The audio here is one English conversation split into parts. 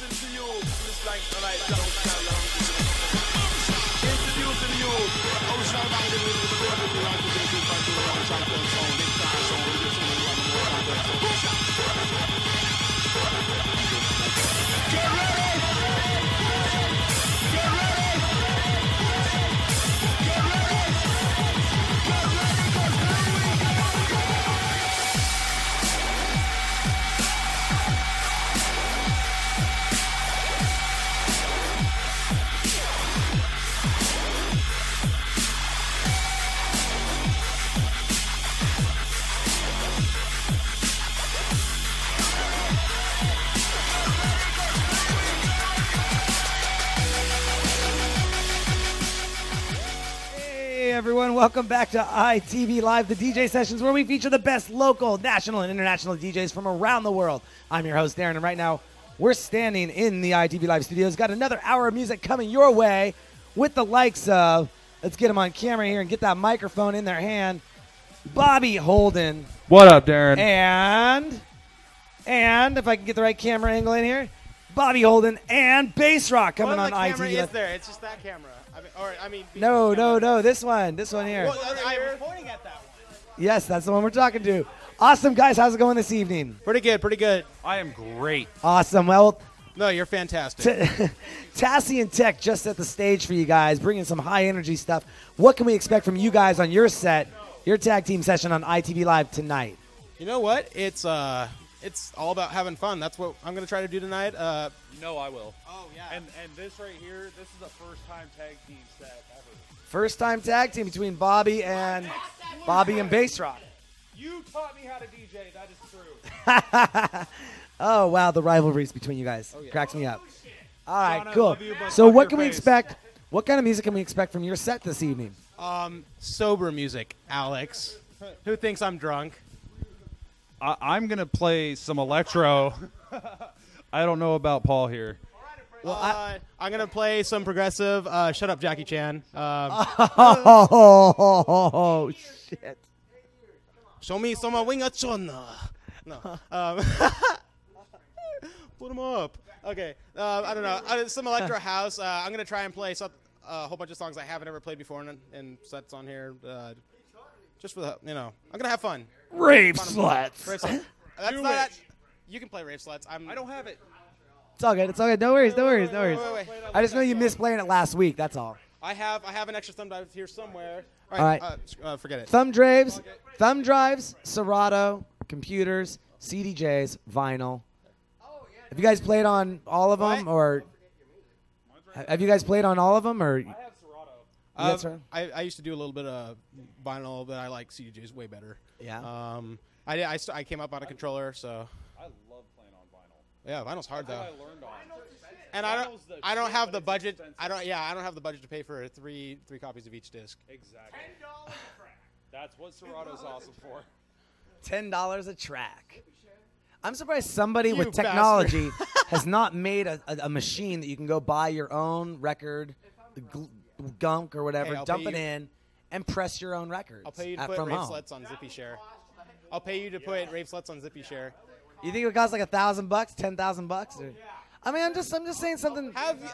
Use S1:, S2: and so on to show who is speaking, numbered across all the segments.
S1: Introducing you, Introducing you, Band, the the
S2: welcome back to ITV Live, the DJ sessions where we feature the best local, national, and international DJs from around the world. I'm your host, Darren, and right now we're standing in the ITV Live studios. Got another hour of music coming your way with the likes of, let's get them on camera here and get that microphone in their hand, Bobby Holdin,
S3: What up, Darren?
S2: and, and if I can get the right camera angle in here, Bobby Holdin and Bassrock coming
S4: well,
S2: on
S4: the camera
S2: ITV.
S4: is there. It's just that camera. I mean, or I mean.
S2: No, no, no, this one, this one here.
S4: Well, I was pointing at that one.
S2: Yes, that's the one we're talking to. Awesome, guys. How's it going this evening?
S4: Pretty good. Pretty good.
S3: I am great.
S2: Awesome. Well,
S4: No, you're fantastic.
S2: T- Tassie and Tech just set the stage for you guys, bringing some high energy stuff. What can we expect from you guys on your set, your tag team session on ITV Live tonight?
S4: you know what? It's uh, it's all about having fun. That's what I'm gonna try to do tonight. Uh,
S3: No, I will.
S4: oh yeah.
S3: And and this right here, this is the first time tag team set ever.
S2: First time tag team between Bobby and Bobby and Bassrock.
S3: You taught me how to DJ. That is true.
S2: Oh wow, the rivalries between you guys cracks me up. All right,
S3: John,
S2: cool.
S3: you,
S2: So what
S3: your
S2: can we
S3: face.
S2: expect? What kind of music can we expect from your set this evening?
S4: um, sober music, Alex. Who thinks I'm drunk?
S3: I, I'm gonna play some electro. I don't know about Paul here.
S4: Well, uh, I'm gonna play some progressive. Uh, shut up, Jackie Chan. Um,
S2: Oh, shit.
S4: show me some wing a chona. No. Um, put them up. Okay. Uh, I don't know. Uh, some electro house. Uh, I'm gonna try and play some, uh, a whole bunch of songs I haven't ever played before and, and sets on here. Uh, just for the, you know, I'm gonna have fun.
S2: Rave
S4: Fun.
S2: sluts.
S4: That's
S3: Do
S4: not.
S3: it.
S4: You can play rave sluts. I'm.
S3: I don't have it.
S2: It's all good. It's all good. No worries. No worries. No worries.
S4: Wait, wait, wait.
S2: I just know you missed playing it last week. That's all.
S4: I have. I have an extra thumb drive here somewhere.
S2: All right.
S4: Uh, uh, forget it.
S2: Thumb drives, thumb drives, Serato, computers, CDJs, vinyl. Have you guys played on all of them, or have you guys played on all of them, or?
S3: I have Serato.
S2: Yeah,
S4: Um. I, I used to do a little bit of vinyl, but I like CDJs way better.
S2: Yeah.
S4: Um, I did- I, st- I came up on a controller, so
S3: I love playing on vinyl.
S4: yeah, vinyl's hard
S3: That's
S4: though.
S3: what I learned on.
S4: And I don't
S3: the
S4: I don't have the budget.
S3: expensive.
S4: I don't yeah I don't have the budget to pay for three three copies of each disc.
S3: Exactly. Ten dollars a track. That's what Serato's awesome for.
S2: Ten dollars a track. I'm surprised somebody
S4: You
S2: with technology has not made a, a, a machine that you can go buy your own record, gl- gunk or whatever,
S4: Hey,
S2: dump it
S4: you-
S2: in, and press your own records.
S4: I'll pay you to
S2: at-
S4: put
S2: from
S4: Rave
S2: home.
S4: Sluts on Zippy Share. I'll pay you to put Rave Sluts on Zippy Share.
S2: You think it would cost like a thousand bucks, ten thousand bucks? Or- I mean, I'm just, I'm just saying something.
S4: Have you,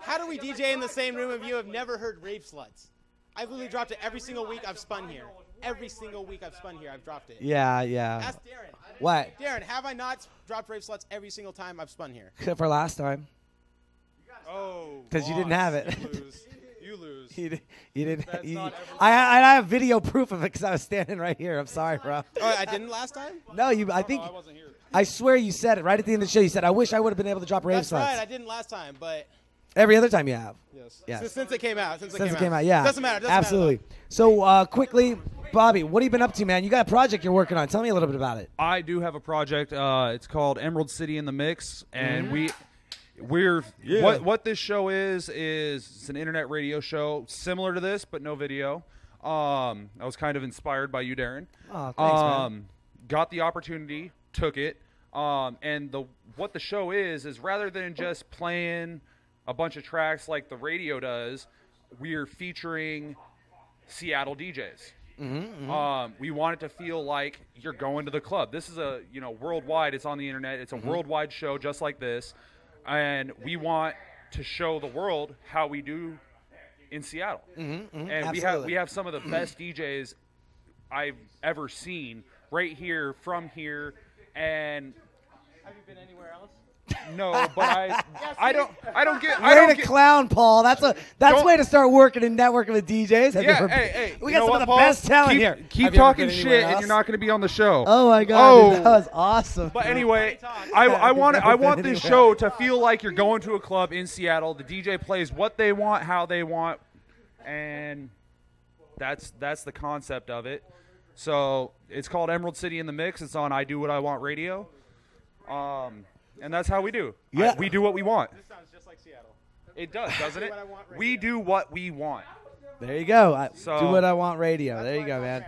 S4: how do we DJ in the same room if you have never heard Rave Sluts? I've literally dropped it every single week I've spun here. Every single week I've spun here, I've dropped it.
S2: Yeah, yeah.
S4: Ask Darren.
S2: What?
S4: Darren, have I not dropped Rave Sluts every single time I've spun here?
S2: Except for last time.
S3: Oh.
S2: Because you didn't have it.
S3: You lose. You lose.
S2: Did, you didn't.
S3: That's
S2: you- I, I, I have video proof of it because I was standing right here. I'm sorry, bro.
S4: Oh, I didn't last time?
S2: No, you. I think.
S3: Oh, I wasn't here.
S2: I swear you said it right at the end of the show. You said, "I wish I would have been able to drop rave
S4: That's
S2: sluts."
S4: right, I didn't last time, but
S2: Every other time you have.
S3: Yes.
S2: Yes.
S4: since, since it came out, since,
S2: Since it came out, yeah.
S4: Doesn't matter. Doesn't
S2: Absolutely. So uh, quickly, Bobby, what have you been up to, man? You got a project you're working on. Tell me a little bit about it.
S3: I do have a project. Uh, it's called Emerald City in the Mix, and we we're what what this show is is it's an internet radio show similar to this, but no video. Um, I was kind of inspired by you, Darren.
S2: Oh, thanks, man.
S3: um, got the opportunity, took it, um, and the what the show is is rather than just playing a bunch of tracks like the radio does, we're featuring Seattle DJs. Um, we want it to feel like you're going to the club. This is a you know worldwide. It's on the internet. It's a worldwide show, just like this. And we want to show the world how we do in Seattle. Mm-hmm, and we have we have some of the best DJs I've ever seen right here from here, and
S4: Have you been anywhere else?
S3: No, but I I don't I don't get I
S2: Way
S3: don't
S2: to
S3: get,
S2: clown, Paul. That's a that's way to start working and networking with DJs. Have
S3: Yeah,
S2: ever-
S3: hey, hey.
S2: we got some
S3: what,
S2: of the
S3: Paul?
S2: best talent
S3: keep,
S2: here.
S3: Keep
S2: Have
S3: talking shit,
S2: anywhere
S3: and you're not going to be on the show.
S2: Oh my god,
S3: Oh.
S2: dude, that was awesome.
S3: But anyway. I, I want I want this show to feel like you're going to a club in Seattle. The DJ plays what they want, how they want, and that's that's the concept of it. So it's called Emerald City in the Mix. It's on I Do What I Want Radio, um, and that's how we do. I-
S2: Yeah.
S3: we do what we want.
S4: This sounds just like Seattle.
S3: It does, doesn't it?
S4: what I want radio.
S3: We do what we want.
S2: There you go. I,
S3: So-
S2: do what I want radio. there you go, man.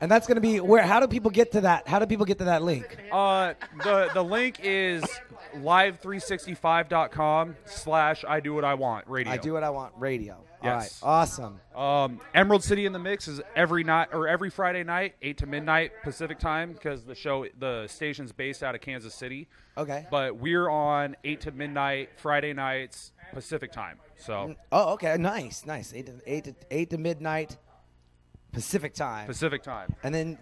S2: And that's gonna be where? How do people get to that? How do people get to that link?
S3: Uh, the the link is live365.com slash I do what I want radio.
S2: I do what I want radio. All right,
S3: Yes.
S2: awesome.
S3: Um, Emerald City in the Mix is every night or every Friday night, eight to midnight Pacific time, because the show the station's based out of Kansas City.
S2: Okay.
S3: But we're on eight to midnight Friday nights Pacific time. So
S2: Oh, okay. Nice, nice. Eight to eight to eight to midnight Pacific time.
S3: Pacific time.
S2: And then,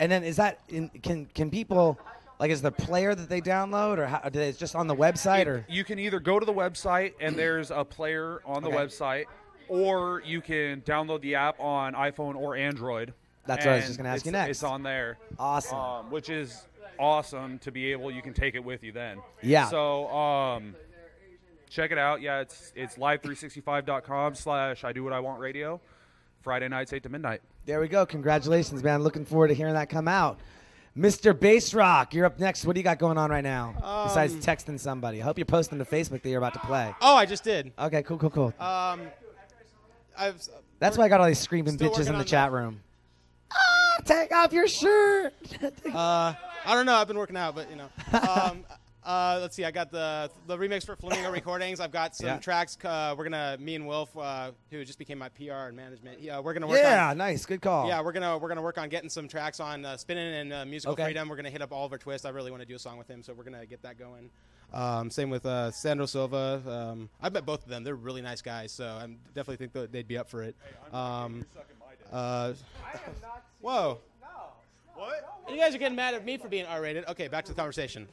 S2: and then is that in, can can people like is the player that they download or how, is it just on the website or
S3: You can either go to the website and there's a player on the
S2: Okay.
S3: website, or you can download the app on iPhone or Android.
S2: That's what I was just gonna ask you
S3: it's-
S2: next.
S3: It's on there.
S2: awesome?
S3: um, which is awesome to be able. You can take it with you then.
S2: Yeah.
S3: So um, check it out. Yeah, it's it's live365.com slash I do what I want radio. Friday nights eight to midnight.
S2: there we go. Congratulations, man. Looking forward to hearing that come out. Mr. Bassrock, you're up next. What do you got going on right now besides
S4: Um,
S2: texting somebody? I hope you're posting to Facebook that you're about to play.
S4: Oh, I just did.
S2: Okay, cool, cool, cool.
S4: Um, I've
S2: That's why I got all these screaming bitches in the chat room. Ah, take off your shirt.
S4: Uh, I don't know. I've been working out, but you know. Um, uh, let's see. I got the the remix for Flamingo Recordings. I've got some
S2: Yeah.
S4: tracks. Uh, we're gonna me and Wolf, uh, who just became my PR and management. Yeah, we're gonna work
S2: yeah,
S4: on.
S2: nice, good call.
S4: Yeah, we're gonna we're gonna work on getting some tracks on uh, spinning and uh, musical
S2: Okay.
S4: freedom. We're gonna hit up Oliver Twist. I really want to do a song with him, so we're gonna get that going. Um, same with uh, Sandro Silva. Um, I've met both of them. They're really nice guys, so I definitely think that they'd be up for it. Um, uh, whoa. What? You guys are getting mad at me for being R-rated. Okay, back to the conversation.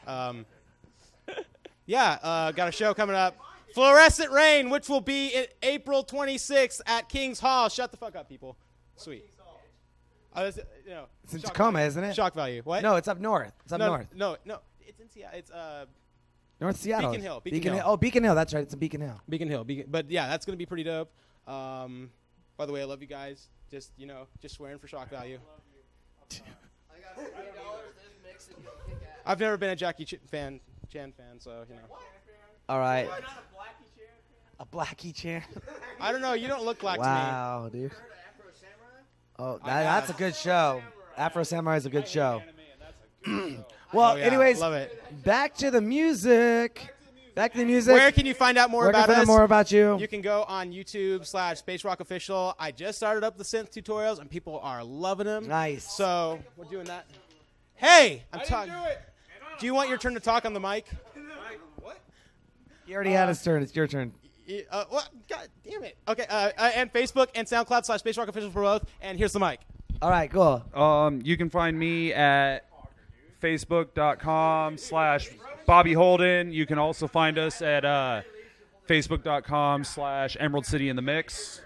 S4: Yeah, uh, got a show coming up. Fluorescent Rain, which will be in April 26th at King's Hall. Shut the fuck up, people. Sweet. Uh, it's, you know,
S2: It's in Tacoma,
S4: value.
S2: isn't it?
S4: Shock value. What?
S2: No, it's up north. It's up
S4: no,
S2: north.
S4: No, no, it's in Seattle. It's uh,
S2: North Seattle.
S4: Beacon Hill, Beacon
S2: Beacon
S4: Hill.
S2: Hill. Oh, Beacon Hill. That's right. It's in Beacon Hill.
S4: Beacon Hill. Beacon, but yeah, that's gonna be pretty dope. Um, by the way, I love you guys. Just you know, just swearing for shock value. I've never been a Jackie Ch- fan, Chan fan, so you know.
S2: All right. A Blackie Chan.
S4: I don't know. You don't look black
S2: wow, dude. Oh, that,
S4: I
S2: that's a good show. Afro Samurai is a good show. well,
S4: to me. Oh, yeah,
S2: anyways,
S4: love it.
S2: back to the music. Back to the music.
S4: Where can you find out more
S2: Where can I
S4: about
S2: find out
S4: us?
S2: more about you?
S4: You can go on YouTube slash Space Rock Official. I just started up the synth tutorials and people are loving them.
S2: Nice.
S4: So we're doing that. Hey, I'm talking. Do you want your turn to talk on the mic? What?
S2: You already had his turn. It's your turn.
S4: Uh, what? God damn it. Okay, uh, uh, and Facebook and SoundCloud slash Space Rock Official for both. And here's the mic.
S2: All right, cool.
S3: Um, you can find me at facebook.com slash Bobby Holdin. You can also find us at uh, facebook.com slash Emerald City in the Mix.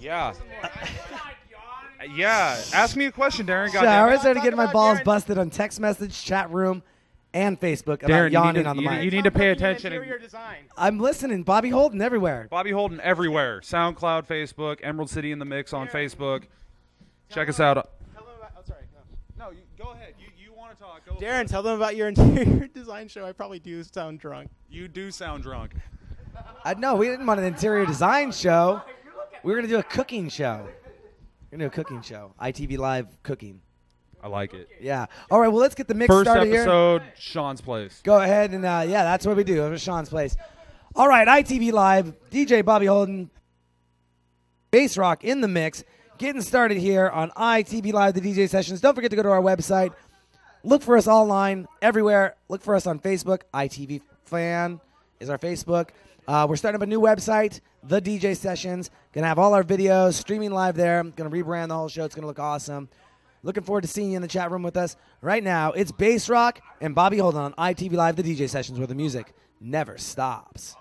S3: Yeah. Yeah. Ask me a question, Darren.
S2: So I
S3: Goddamn.
S2: was already
S4: Talk
S2: getting my balls
S4: Darren.
S2: busted on text message, chat room, and Facebook about
S3: Darren, you
S2: yawning
S3: to-
S2: on the
S3: you-
S2: mic.
S3: you need to pay
S4: Stop looking at
S3: attention and-
S4: Interior design.
S2: I'm listening. Bobby Holdin everywhere.
S3: Bobby Holdin everywhere. SoundCloud, Facebook, Emerald City in the Mix on Facebook. Check us out.
S4: Tell them about. Oh, sorry. No.
S3: No, you, go ahead. You, you want to talk. Go
S4: Darren, tell them about your interior design show. I probably do sound drunk.
S3: You do sound drunk.
S2: I know we didn't want an interior design show. We were gonna do a cooking show. We're gonna do a cooking show. ITV Live cooking.
S3: I like it.
S2: Yeah. All right. Well, let's get the mix
S3: First
S2: started here.
S3: episode, Sean's Place.
S2: Go ahead and uh, yeah, that's what we do. It was Sean's place. All right, ITV Live, DJ Bobby Holdin, Bass Rock in the mix, getting started here on ITV Live, the DJ sessions. Don't forget to go to our website, Look for us online everywhere. Look for us on Facebook. ITV Fan is our Facebook. Uh, we're starting up a new website, The DJ Sessions. Gonna have all our videos streaming live there. Gonna rebrand the whole show. It's gonna look awesome. Looking forward to seeing you in the chat room with us. Right now, it's Bassrock and Bobby Holdin on ITV Live, The DJ Sessions, where the music never stops.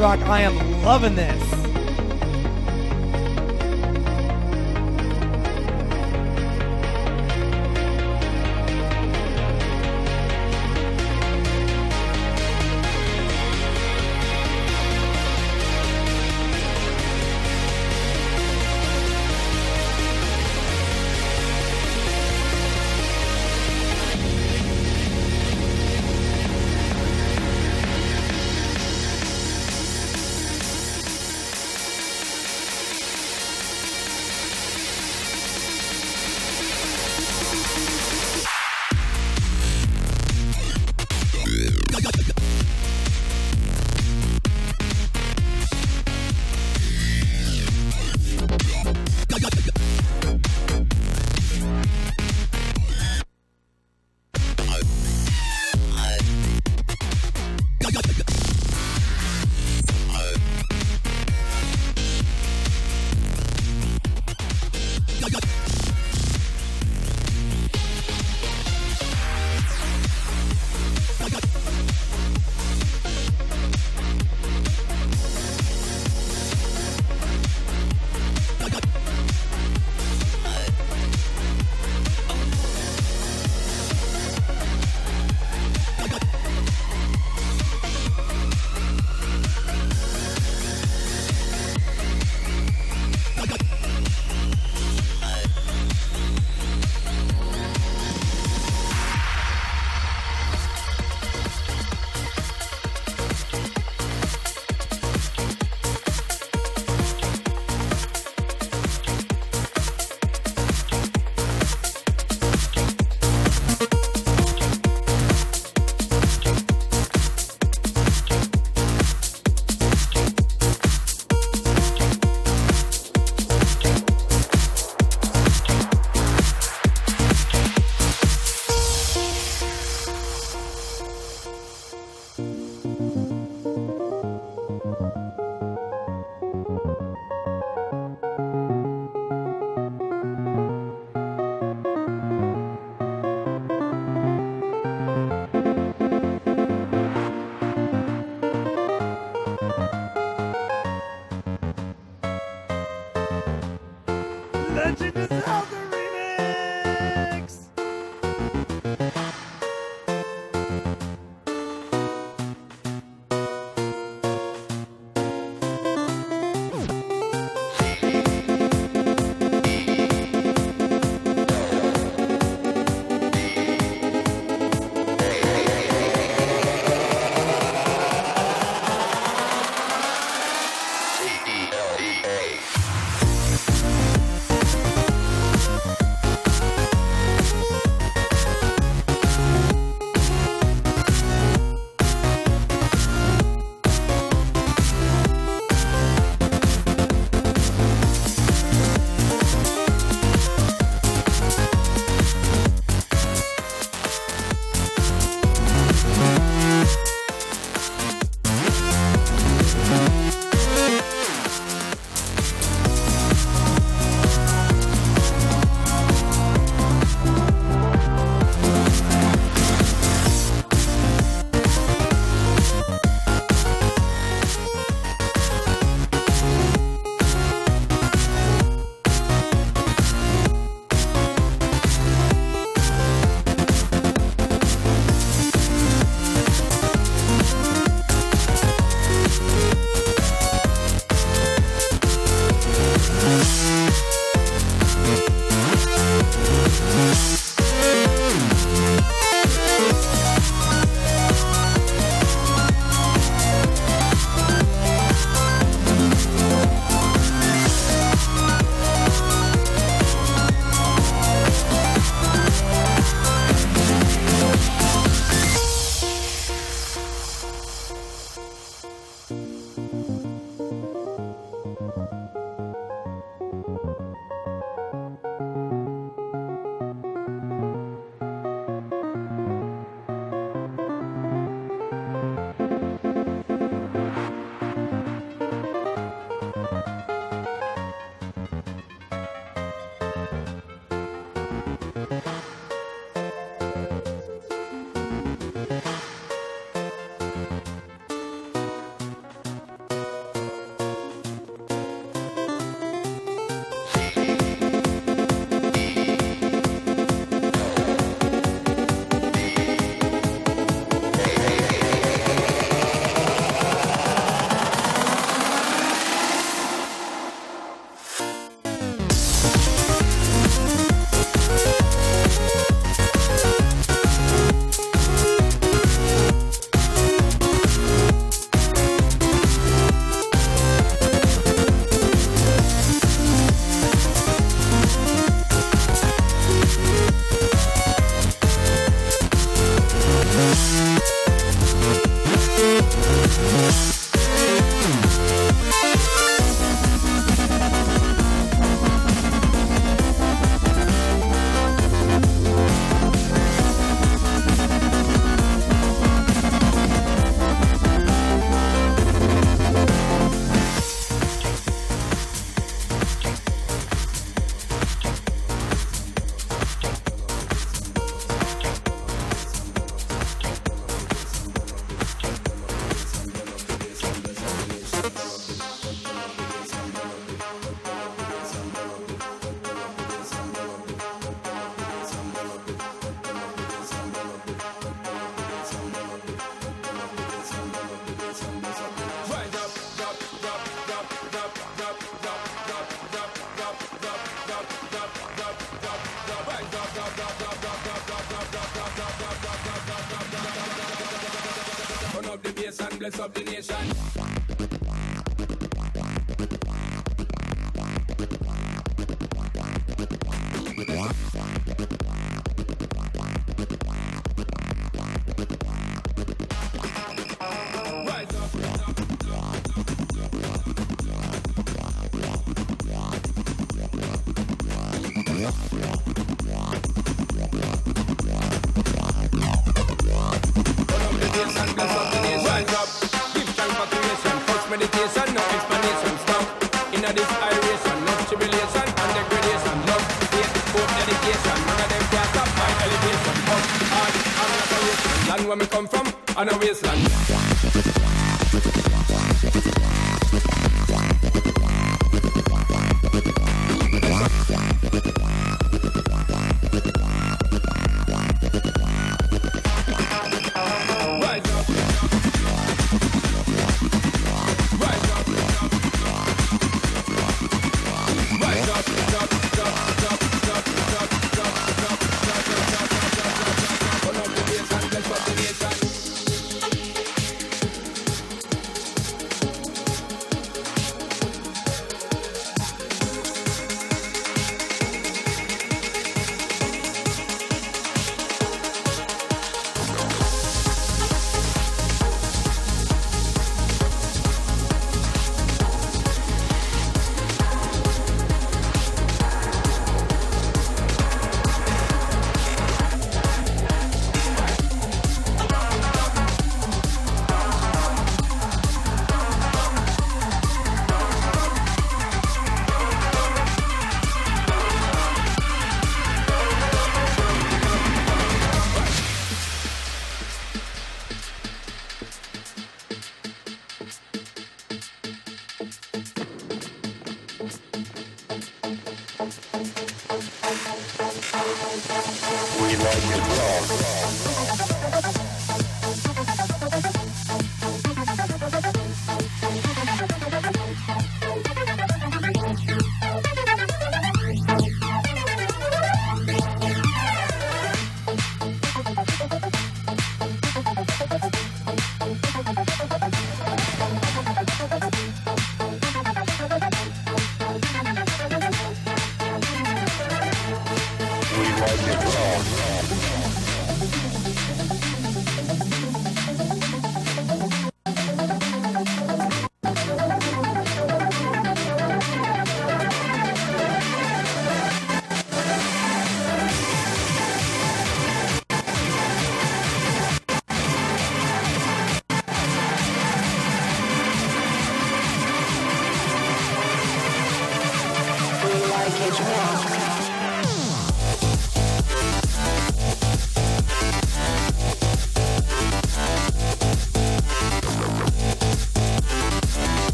S2: Rock, I am loving this.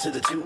S5: To the
S6: two,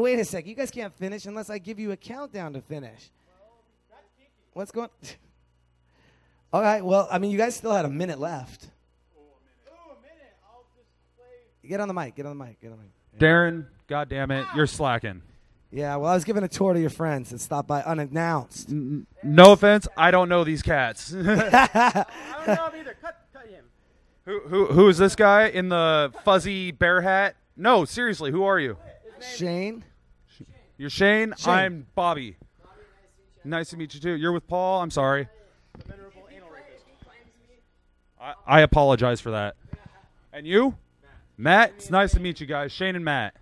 S2: wait a sec. You guys can't finish unless I give you a countdown to finish. What's going? All right. Well, I mean, you guys still had a minute left. Get on the mic. Get on the mic. Get on the mic.
S3: Darren, God damn it, you're slacking.
S2: Yeah. Well, I was giving a tour to your friends and stopped by unannounced.
S3: No offense, I don't know these cats.
S4: I don't know him either. Cut, cut him.
S3: who, who, who is this guy in the fuzzy bear hat? No, seriously, who are you?
S2: Shane.
S3: You're Shane.
S2: Shane.
S3: I'm Bobby. Nice to meet you too. You're with Paul. I'm sorry.
S4: Venerable anal rapist.
S3: I, I apologize for that. And you? Matt. It's nice to meet you guys. Shane and Matt.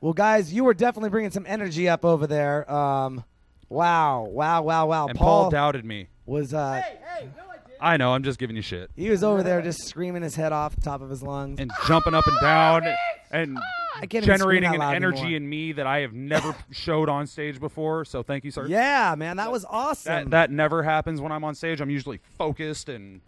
S2: Well, guys, you were definitely bringing some energy up over there. Um, wow, wow, wow, wow.
S3: And Paul,
S2: Paul
S3: doubted me.
S2: was uh,
S4: Hey, no, I.
S3: I know. I'm just giving you shit.
S2: he was over there just screaming his head off the top of his lungs.
S3: And jumping up and down and
S2: I can't even
S3: generating
S2: scream
S3: an
S2: that loud
S3: energy
S2: anymore.
S3: in me that I have never showed on stage before. So thank you, sir.
S2: Yeah, man, that was awesome.
S3: That, that never happens when I'm on stage. I'm usually focused and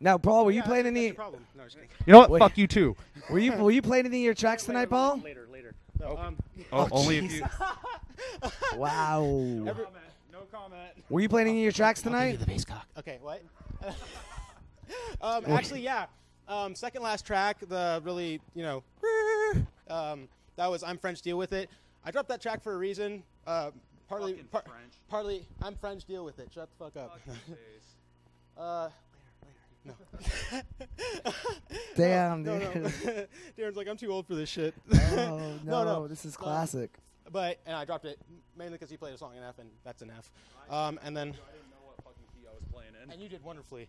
S2: now, Paul, were you playing any?
S4: problem. No,
S3: you know what?
S2: Wait.
S3: Fuck you too.
S2: Were you were you playing any of your tracks tonight, Paul?
S4: Later, later. No, um,
S3: Oh,
S2: Oh,
S3: only if
S2: jeez.
S3: you.
S2: Wow.
S4: every,
S3: No comment.
S2: Were you playing any of your tracks tonight?
S4: the bass cock. Okay, what? um, actually, yeah. Um, second last track, the really, you know, um, that was I'm French. Deal with it. I dropped that track for a reason. Uh, partly, par-
S3: French.
S4: partly, I'm French. Deal with it. Shut the fuck up. uh, later, later. No.
S2: Damn,
S4: no, no.
S2: dude.
S4: Darren's like, I'm too old for this shit.
S2: Oh no,
S4: no.
S2: this is
S4: Um,
S2: classic.
S4: But and I dropped it mainly because he played a song in F, and that's an F. Um, and then I didn't know what fucking P I was playing in. and you did wonderfully.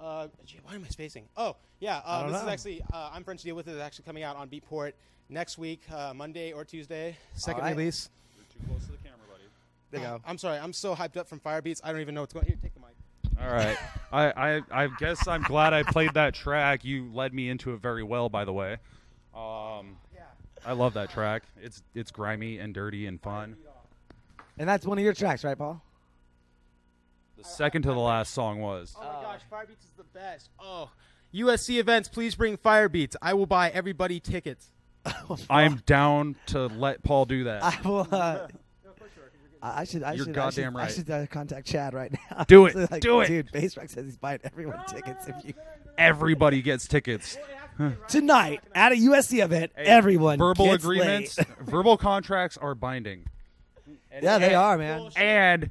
S4: Uh, gee, why am I spacing? Oh, yeah.
S2: I
S4: Um, this
S2: know.
S4: is actually uh, I'm French Deal with it. it. Is actually coming out on Beatport next week, uh, Monday or Tuesday. Second
S2: right.
S4: release.
S3: Too close to the camera, buddy.
S2: There you
S4: Uh,
S2: go.
S4: I'm sorry. I'm so hyped up from Firebeatz. I don't even know what's going. Here, take the mic.
S3: All right. I, I I guess I'm glad I played that track. You led me into it very well, by the way. Um, I love that track. It's it's grimy and dirty and fun.
S2: And that's one of your tracks, right, Paul?
S3: The second to the last song was.
S4: Oh my gosh, Firebeatz is the best. Oh, USC events, please bring Firebeatz. I will buy everybody tickets.
S3: I'm down to let Paul do that.
S2: I will. Uh, I I should. I
S3: You're
S2: should.
S3: goddamn
S2: I
S3: right.
S2: should, I should uh, contact Chad right now.
S3: Do it.
S2: So, like,
S3: Do it.
S2: dude. Bassrock says he's buying everyone tickets. If you
S3: Everybody gets tickets.
S2: tonight at a USC event,
S3: Hey,
S2: everyone
S3: verbal
S2: gets
S3: agreements,
S2: laid.
S3: verbal contracts are binding. And-
S2: yeah, they
S3: and-
S2: are, man.
S3: And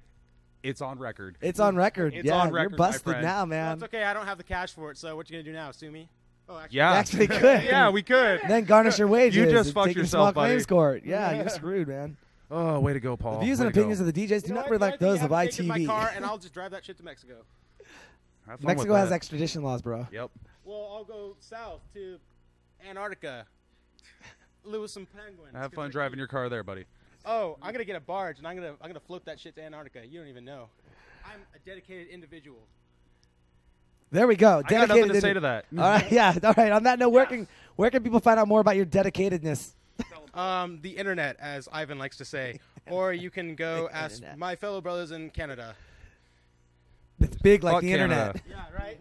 S3: it's on record.
S2: It's on record.
S3: It's
S2: yeah,
S3: on
S2: you're busted
S3: friend.
S2: now,
S4: Well,
S2: man.
S4: it's okay. I don't have the cash for it. So what you gonna do now? Sue me? Oh, actually,
S3: Yeah.
S2: Actually, could.
S3: yeah, we could.
S2: Then garnish your wages.
S3: You just
S2: and
S3: fucked
S2: take you to
S3: yourself,
S2: small claims court. Yeah, you're screwed, man.
S3: Oh, way to go, Paul.
S2: The views
S3: Way
S2: and
S3: to go.
S2: opinions of the DJs do
S4: You know
S2: not reflect those of
S4: you have to take My car,
S2: ITV.
S4: and I'll just drive that shit to Mexico.
S3: Have fun
S2: Mexico has extradition laws, bro.
S3: Yep.
S4: Well, I'll go south to Antarctica. Live with some penguins.
S3: Have
S4: 'cause
S3: fun driving your car there, buddy.
S4: Oh, I'm gonna get a barge and I'm gonna I'm gonna float that shit to Antarctica. You don't even know. I'm a dedicated individual.
S2: There we go.
S3: I got nothing
S2: Dedicated
S3: to say to that.
S2: All right, yeah. All right. On that note, where can where can people find out more about your dedicatedness?
S4: Um, the internet, as Ivan likes to say, or you can go ask
S2: internet.
S4: my fellow brothers in Canada.
S2: It's big like
S3: Fuck
S2: the
S3: Canada.
S2: internet.
S4: Yeah, right.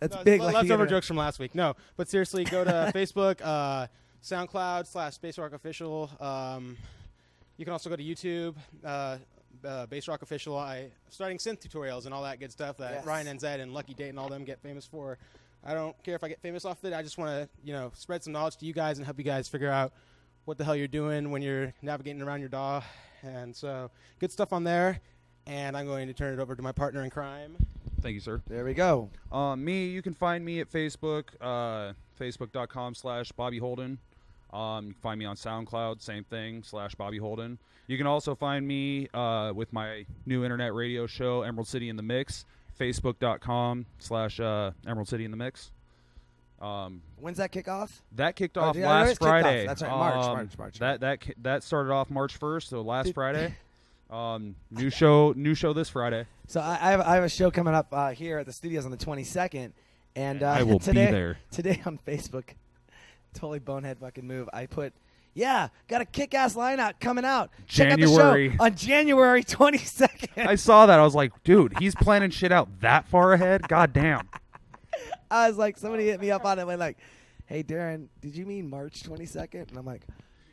S2: That's
S4: No,
S2: big
S4: le-
S2: like the
S4: leftover
S2: internet.
S4: jokes from last week. No, but seriously, go to Facebook, uh, SoundCloud slash Bassrock Official. Um, you can also go to YouTube, uh, uh, Bassrock Official. I starting synth tutorials and all that good stuff that
S2: Yes.
S4: Ryan NZ and Lucky Date and all them get famous for. I don't care if I get famous off of it. I just want to, you know, spread some knowledge to you guys and help you guys figure out what the hell you're doing when you're navigating around your DAW. And so, good stuff on there. And I'm going to turn it over to my partner in crime.
S3: Thank you, sir.
S2: There we go.
S3: Uh, me, you can find me at Facebook, uh, facebook.com slash Bobby Holdin. Um, you can find me on SoundCloud, same thing, slash Bobby Holdin. You can also find me uh, with my new internet radio show, Emerald City in the Mix, facebook.com slash uh, Emerald City in the Mix. Um,
S2: When's that kick off?
S3: that kicked
S2: Oh,
S3: off
S2: yeah,
S3: last
S2: kicked off.
S3: Friday.
S2: That's right, March,
S3: Um,
S2: March, March.
S3: That that that started off March first, so last Friday. Um, new show, new show this Friday.
S2: So I, I, have, I have a show coming up uh, here at the studios on the 22nd, and uh,
S3: I will be there.
S2: Today on Facebook, totally bonehead fucking move. I put, yeah, got a kick-ass lineup coming out. Check out
S3: January.
S2: the show on January 22nd.
S3: I saw that. I was like, dude, he's planning shit out that far ahead. God damn.
S2: I was like, somebody hit me up on it, and like, "Hey, Darren, did you mean March 22nd?" And I'm like,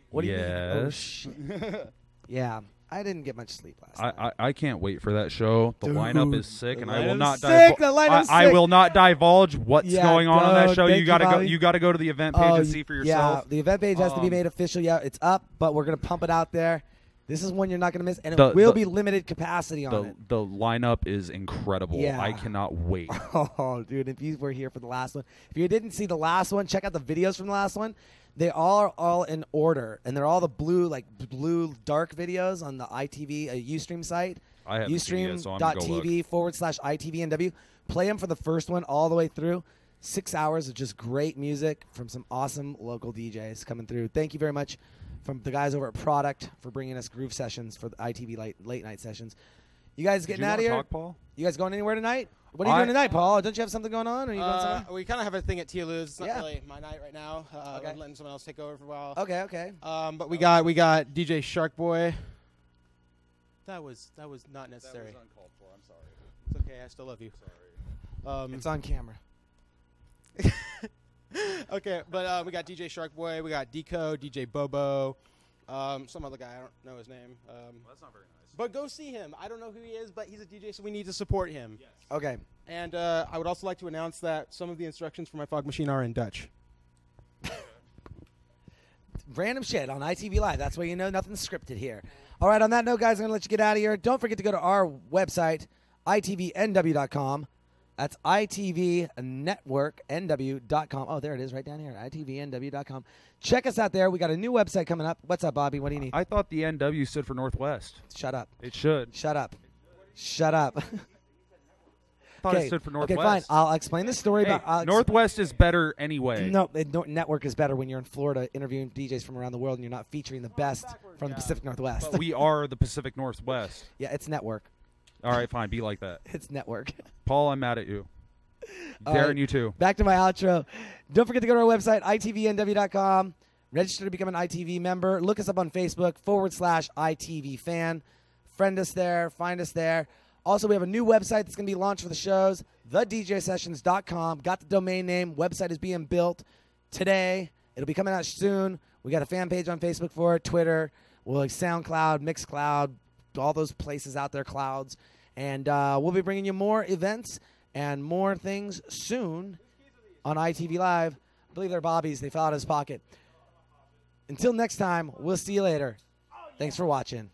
S2: "What do you mean?" Oh
S3: Yes.
S2: shit. yeah, I didn't get much sleep last night.
S3: I, I, I can't wait for that show. The lineup is sick, and I will not
S2: sick,
S3: divulge.
S2: the lineup's
S3: I, I
S2: sick.
S3: will not divulge what's
S2: Yeah,
S3: going on on that
S2: don't.
S3: show.
S2: Thank
S3: You
S2: you,
S3: gotta go.
S2: Bobby.
S3: You gotta go to the event page
S2: Oh,
S3: and see for yourself.
S2: Yeah, the event page has to be
S3: Um,
S2: made official. Yeah, it's up, but we're gonna pump it out there. This is one you're not gonna miss, and it
S3: The-
S2: will
S3: the-
S2: be limited capacity on
S3: the
S2: it.
S3: the lineup is incredible.
S2: Yeah.
S3: I cannot wait.
S2: Oh, dude, if you were here for the last one, if you didn't see the last one, check out the videos from the last one. They all are all in order, and they're all the blue, like blue dark videos on the ITV uh, UStream site.
S3: I it yet, so I'm gonna go look.
S2: UStream.tv forward slash ITVNW. Play them for the first one all the way through. Six hours of just great music from some awesome local DJs coming through. Thank you very much from the guys over at Product for bringing us groove sessions for the ITV late, late night sessions. You guys getting
S3: you
S2: out of here?
S3: talk, Paul?
S2: You guys going anywhere tonight? What are you
S3: I-
S2: doing tonight, Paul? Don't you have something going on? Or are you going
S4: Uh,
S2: somewhere?
S4: we kind of have a thing at TLU's. It's not
S2: Yeah.
S4: really my night right now. Uh,
S2: Okay.
S4: I'm letting someone else take over for a while.
S2: Okay, okay.
S4: Um, but we got we got DJ Shark Boy. That was that was not necessary.
S3: That was uncalled for. I'm sorry.
S4: It's okay. I still love you. Sorry. Um,
S2: It's on camera.
S4: okay, but uh, we got DJ Shark Boy. We got Deco, DJ Bobo, um, some other guy. I don't know his name. Um,
S3: That's not very nice.
S4: But go see him. I don't know who he is, but he's a DJ, so we need to support him.
S2: Okay.
S4: And uh, I would also like to announce that some of the instructions for my fog machine are in Dutch.
S2: Random shit on ITV Live. That's where you know nothing's scripted here. All right, on that note, guys, I'm going to let you get out of here. Don't forget to go to our website, itvnw.com. That's itvnetworknw.com. Oh, there it is right down here, itvnw.com. Check us out there. We got a new website coming up. What's up, Bobby? What do you need?
S3: I thought the NW stood for Northwest.
S2: Shut up.
S3: It should.
S2: Shut up. Shut up.
S3: thought
S2: okay.
S3: it stood for
S2: Okay, fine. I'll explain the story
S3: Hey,
S2: about I'll
S3: Northwest is better anyway.
S2: No, network is better when you're in Florida interviewing DJs from around the world and you're not featuring the best from the Pacific Northwest.
S3: But we are the Pacific Northwest.
S2: yeah, it's network.
S3: All right, fine. Be like that.
S2: It's network.
S3: Paul, I'm mad at you.
S2: All
S3: Darren,
S2: right.
S3: you too.
S2: Back to my outro. Don't forget to go to our website, itvnw.com. Register to become an ITV member. Look us up on Facebook, forward slash ITV fan. Friend us there. Find us there. Also, we have a new website that's going to be launched for the shows, thedjsessions.com. Got the domain name. Website is being built today. It'll be coming out soon. We got a fan page on Facebook for it, Twitter, well, like SoundCloud, Mixcloud, all those places out there, clouds. And uh, we'll be bringing you more events and more things soon on ITV Live. I believe they're Bobby's. They fell out of his pocket. Until next time, we'll see you later. Thanks for watching.